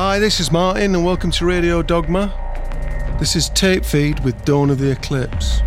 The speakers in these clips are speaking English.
Hi, this is Martin, and welcome to Radio Dogma. This is Tape Feed with Dawn of the Eclipse.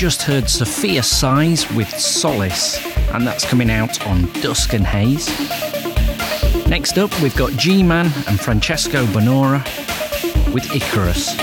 Just heard Sophia Size with Solace, and that's coming out on Dusk and Haze. Next up, we've got G Man and Francesco Bonora with Icarus.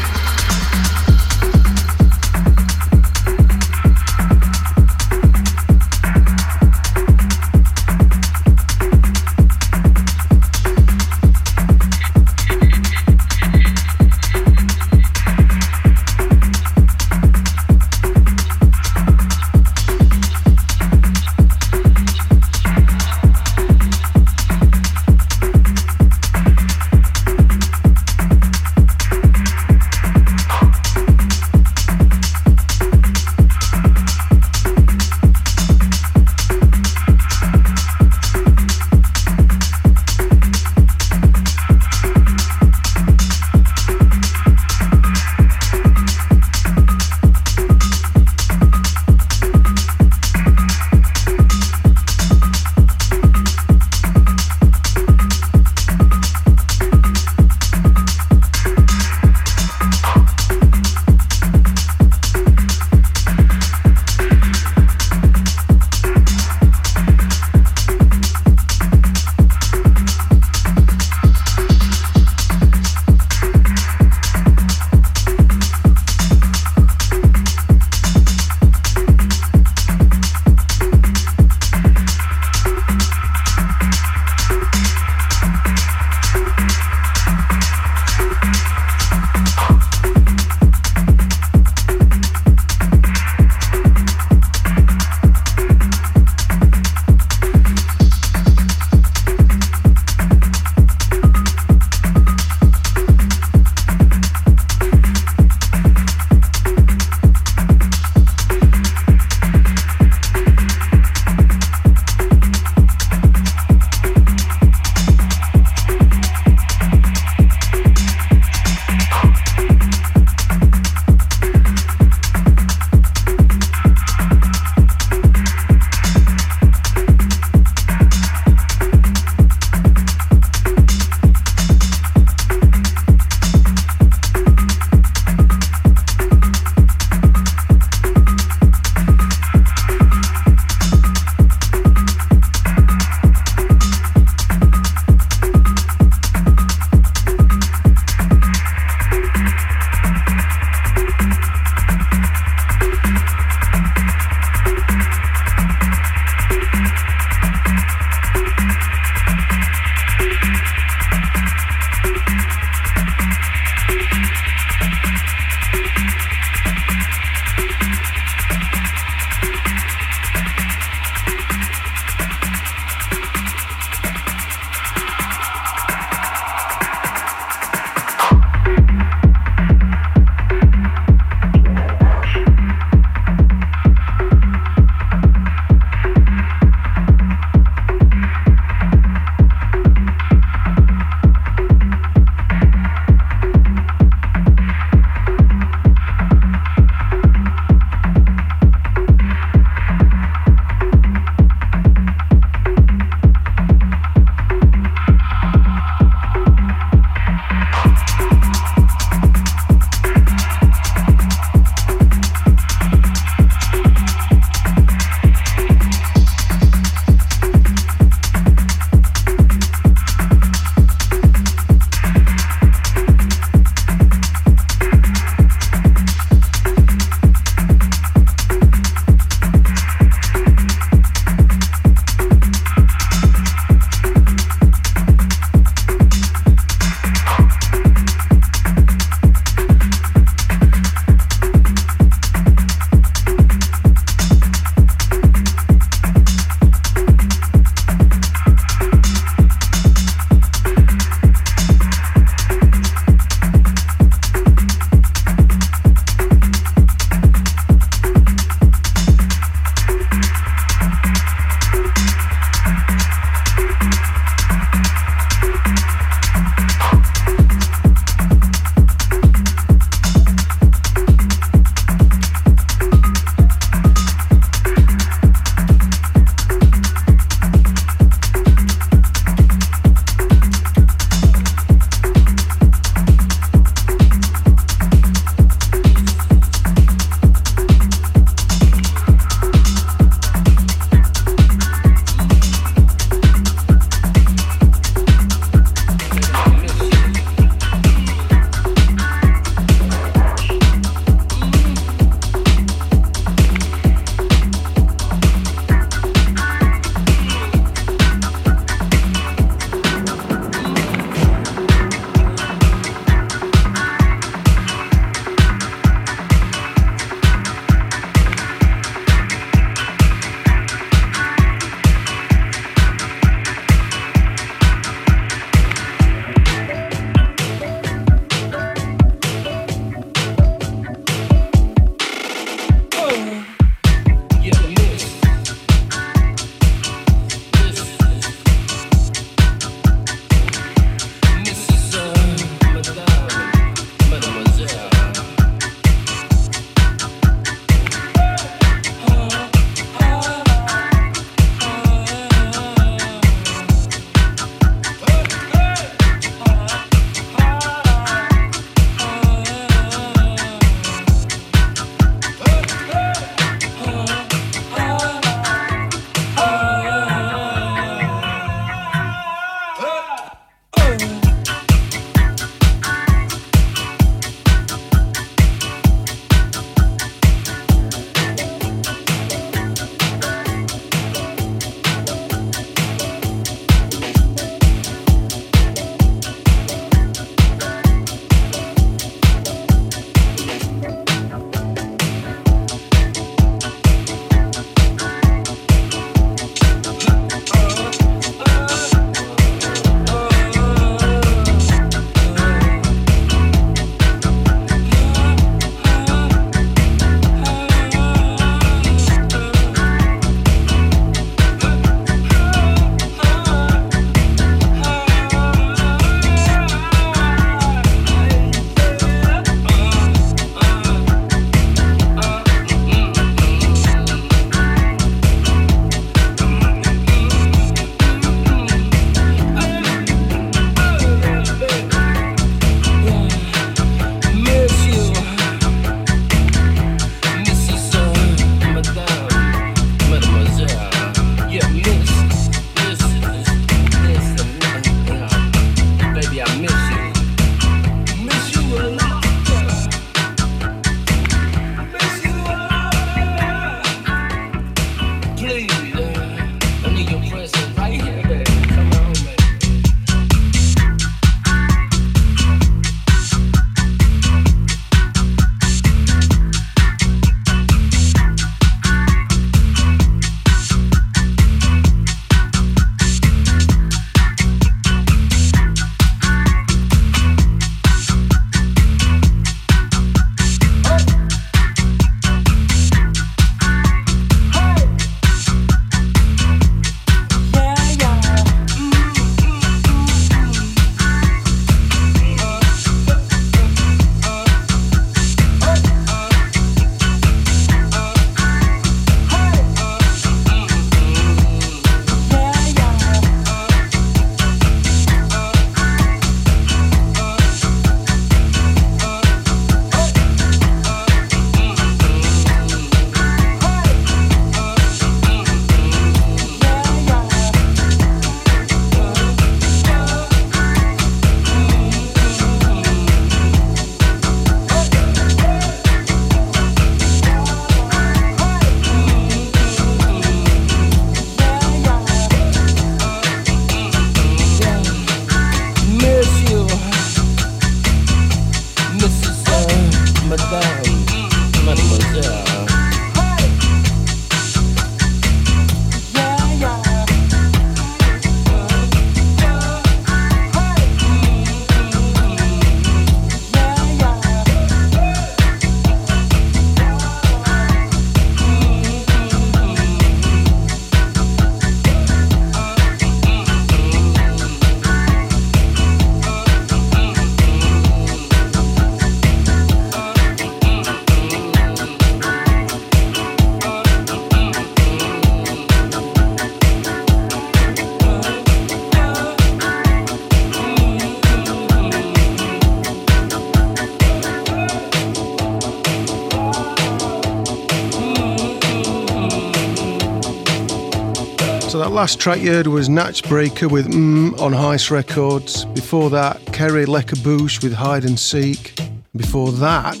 Last track you heard was Natch Breaker with Mmm on Heist Records. Before that, Kerry Lekabouche with Hide and Seek. Before that,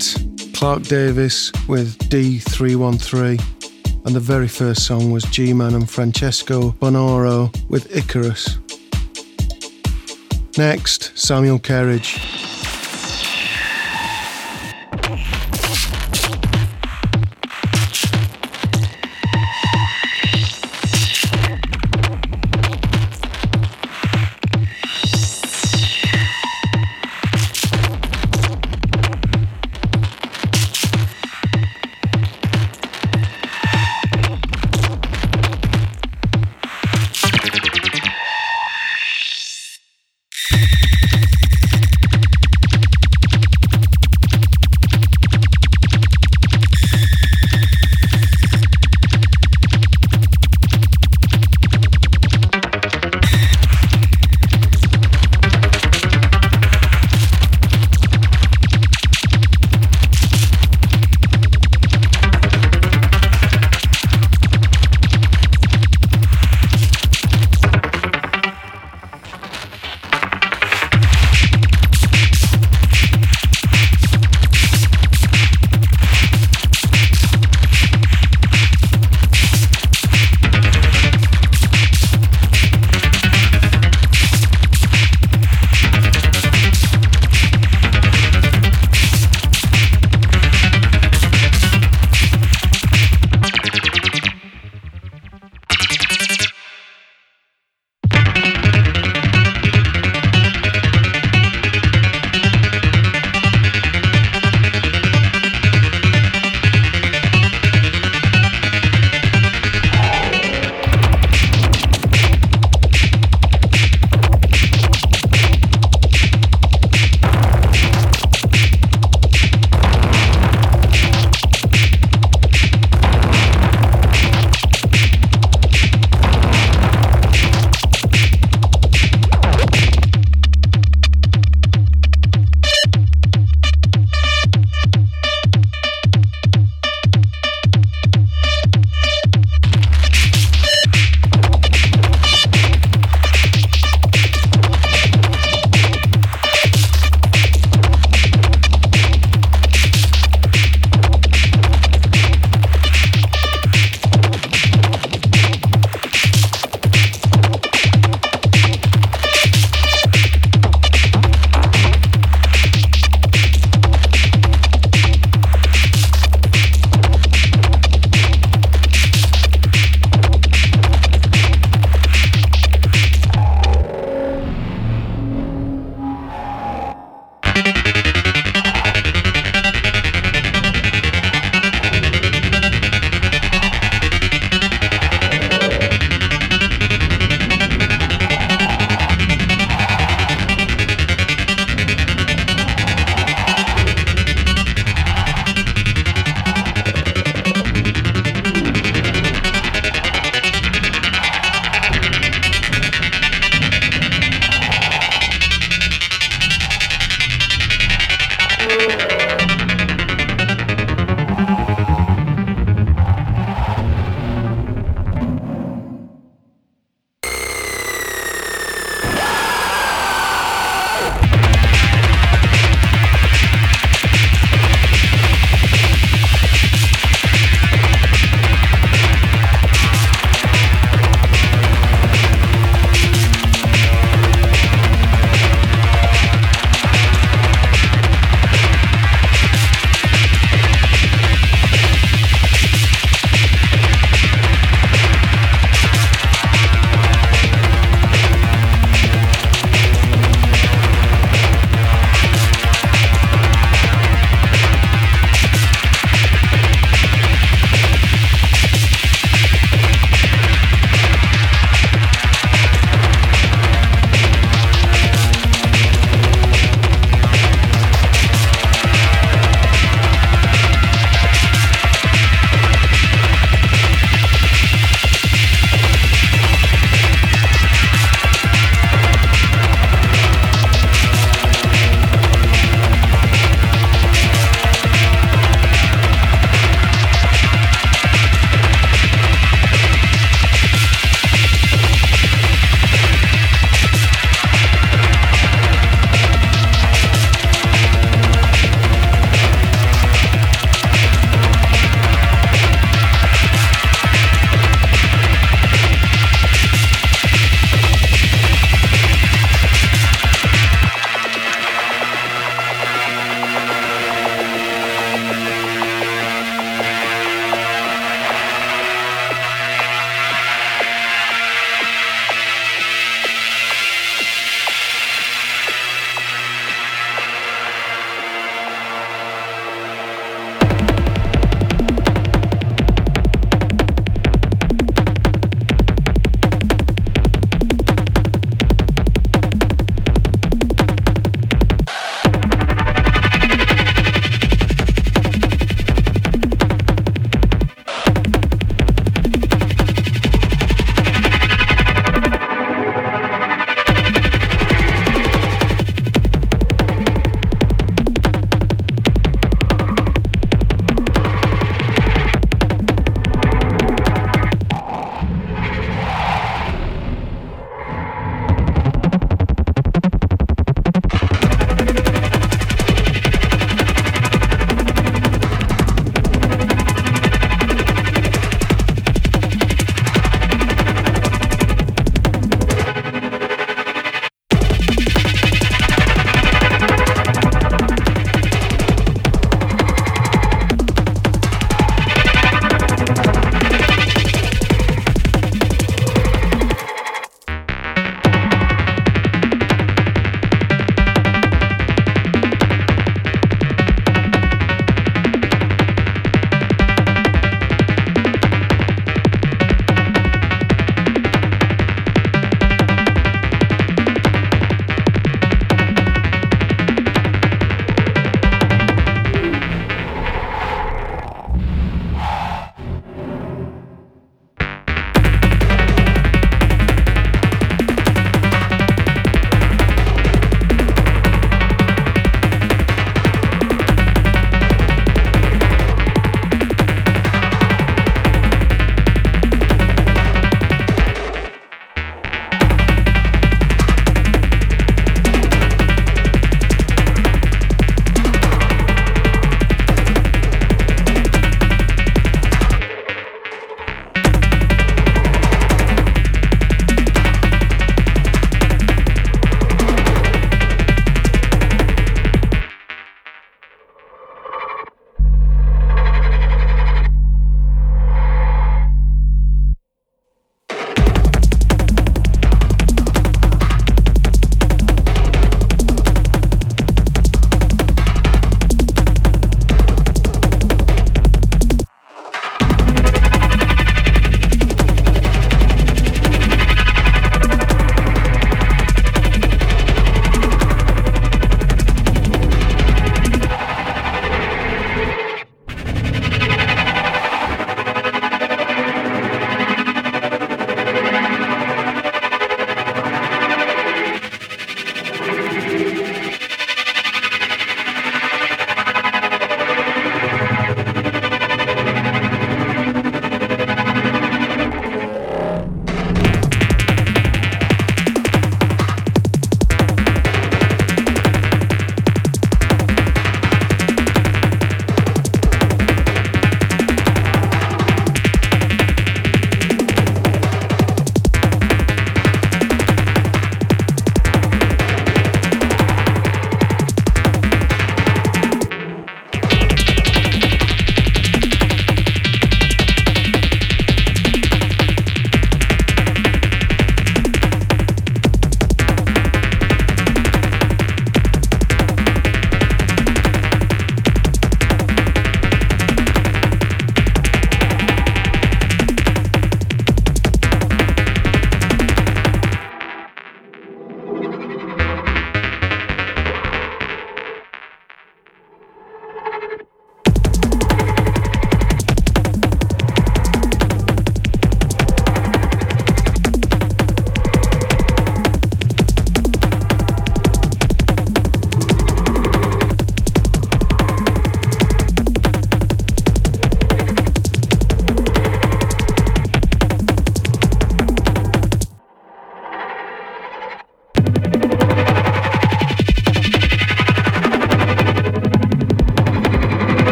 Clark Davis with D313. And the very first song was G Man and Francesco Bonoro with Icarus. Next, Samuel Kerridge.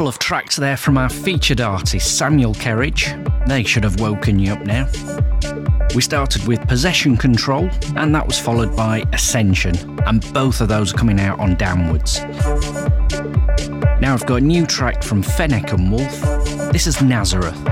Couple of tracks there from our featured artist, Samuel Kerridge. They should have woken you up now. We started with Possession Control, and that was followed by Ascension, and both of those are coming out on Downwards. Now I've got a new track from Fennec and Wolf. This is Nazareth.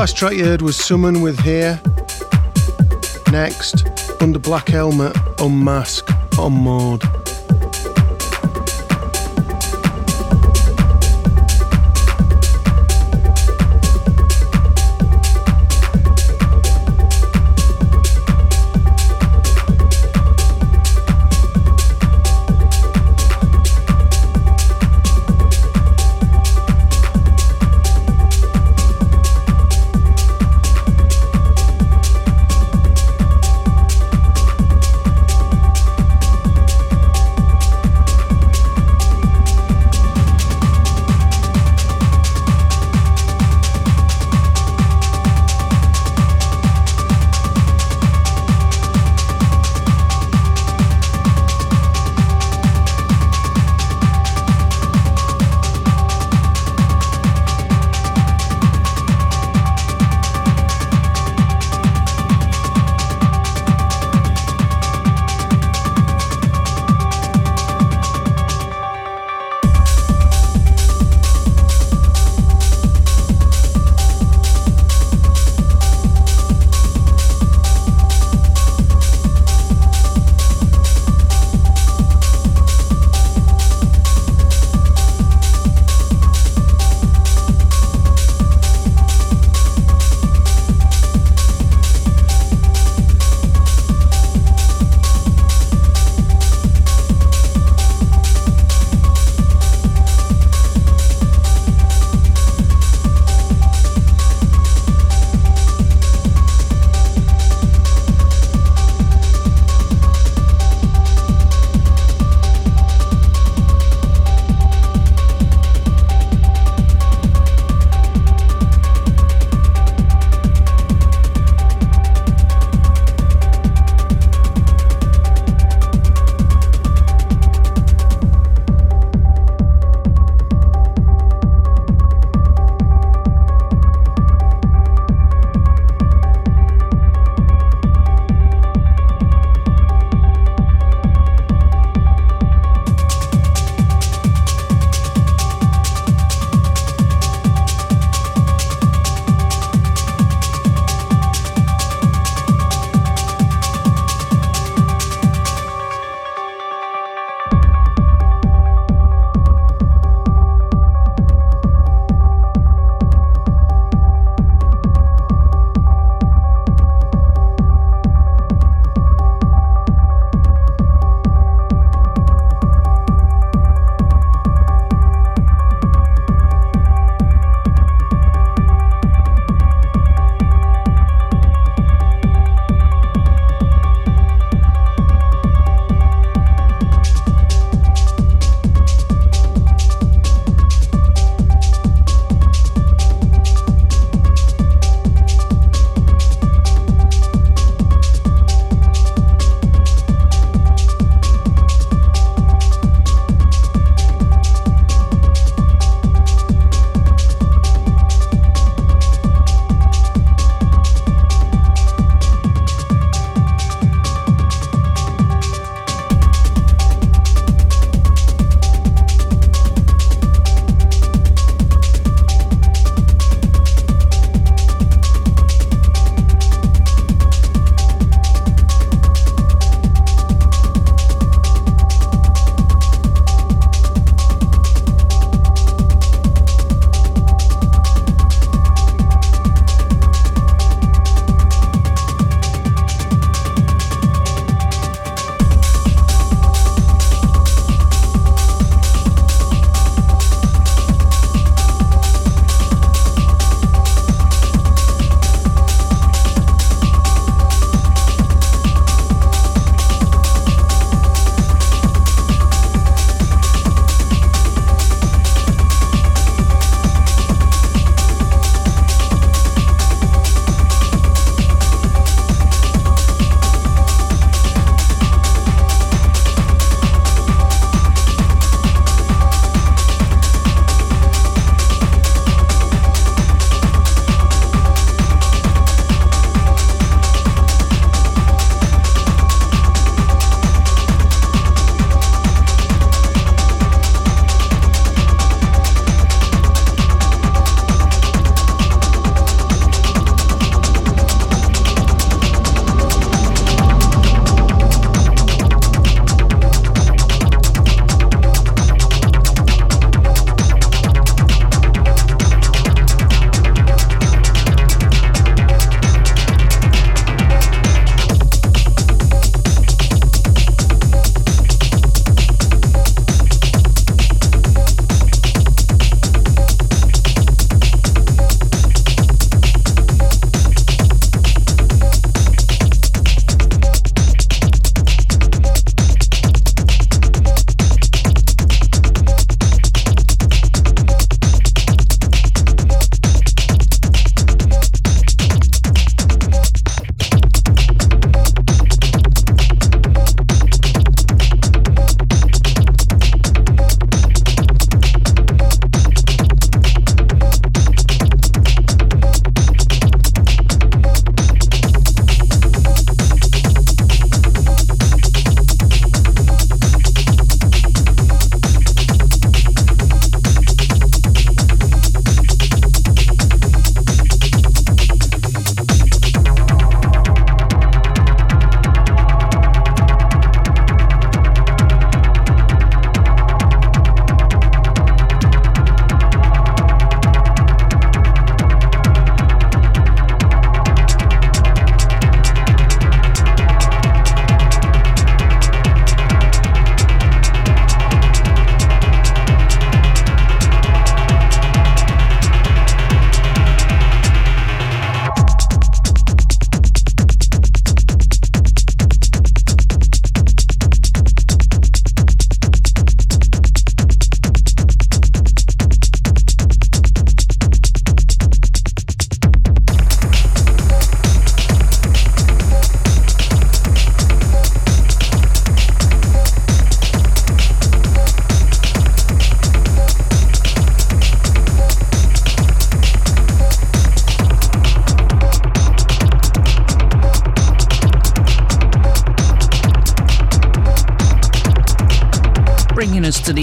Last track you heard was Summon with Here. Next, Under Black Helmet, Unmask, on Mord.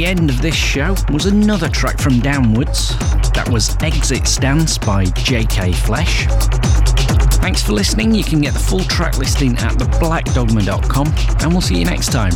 End of this show was another track from Downwards. That was Exit Stance by JK Flesh. Thanks for listening. You can get the full track listing at theblackdogma.com, and we'll see you next time.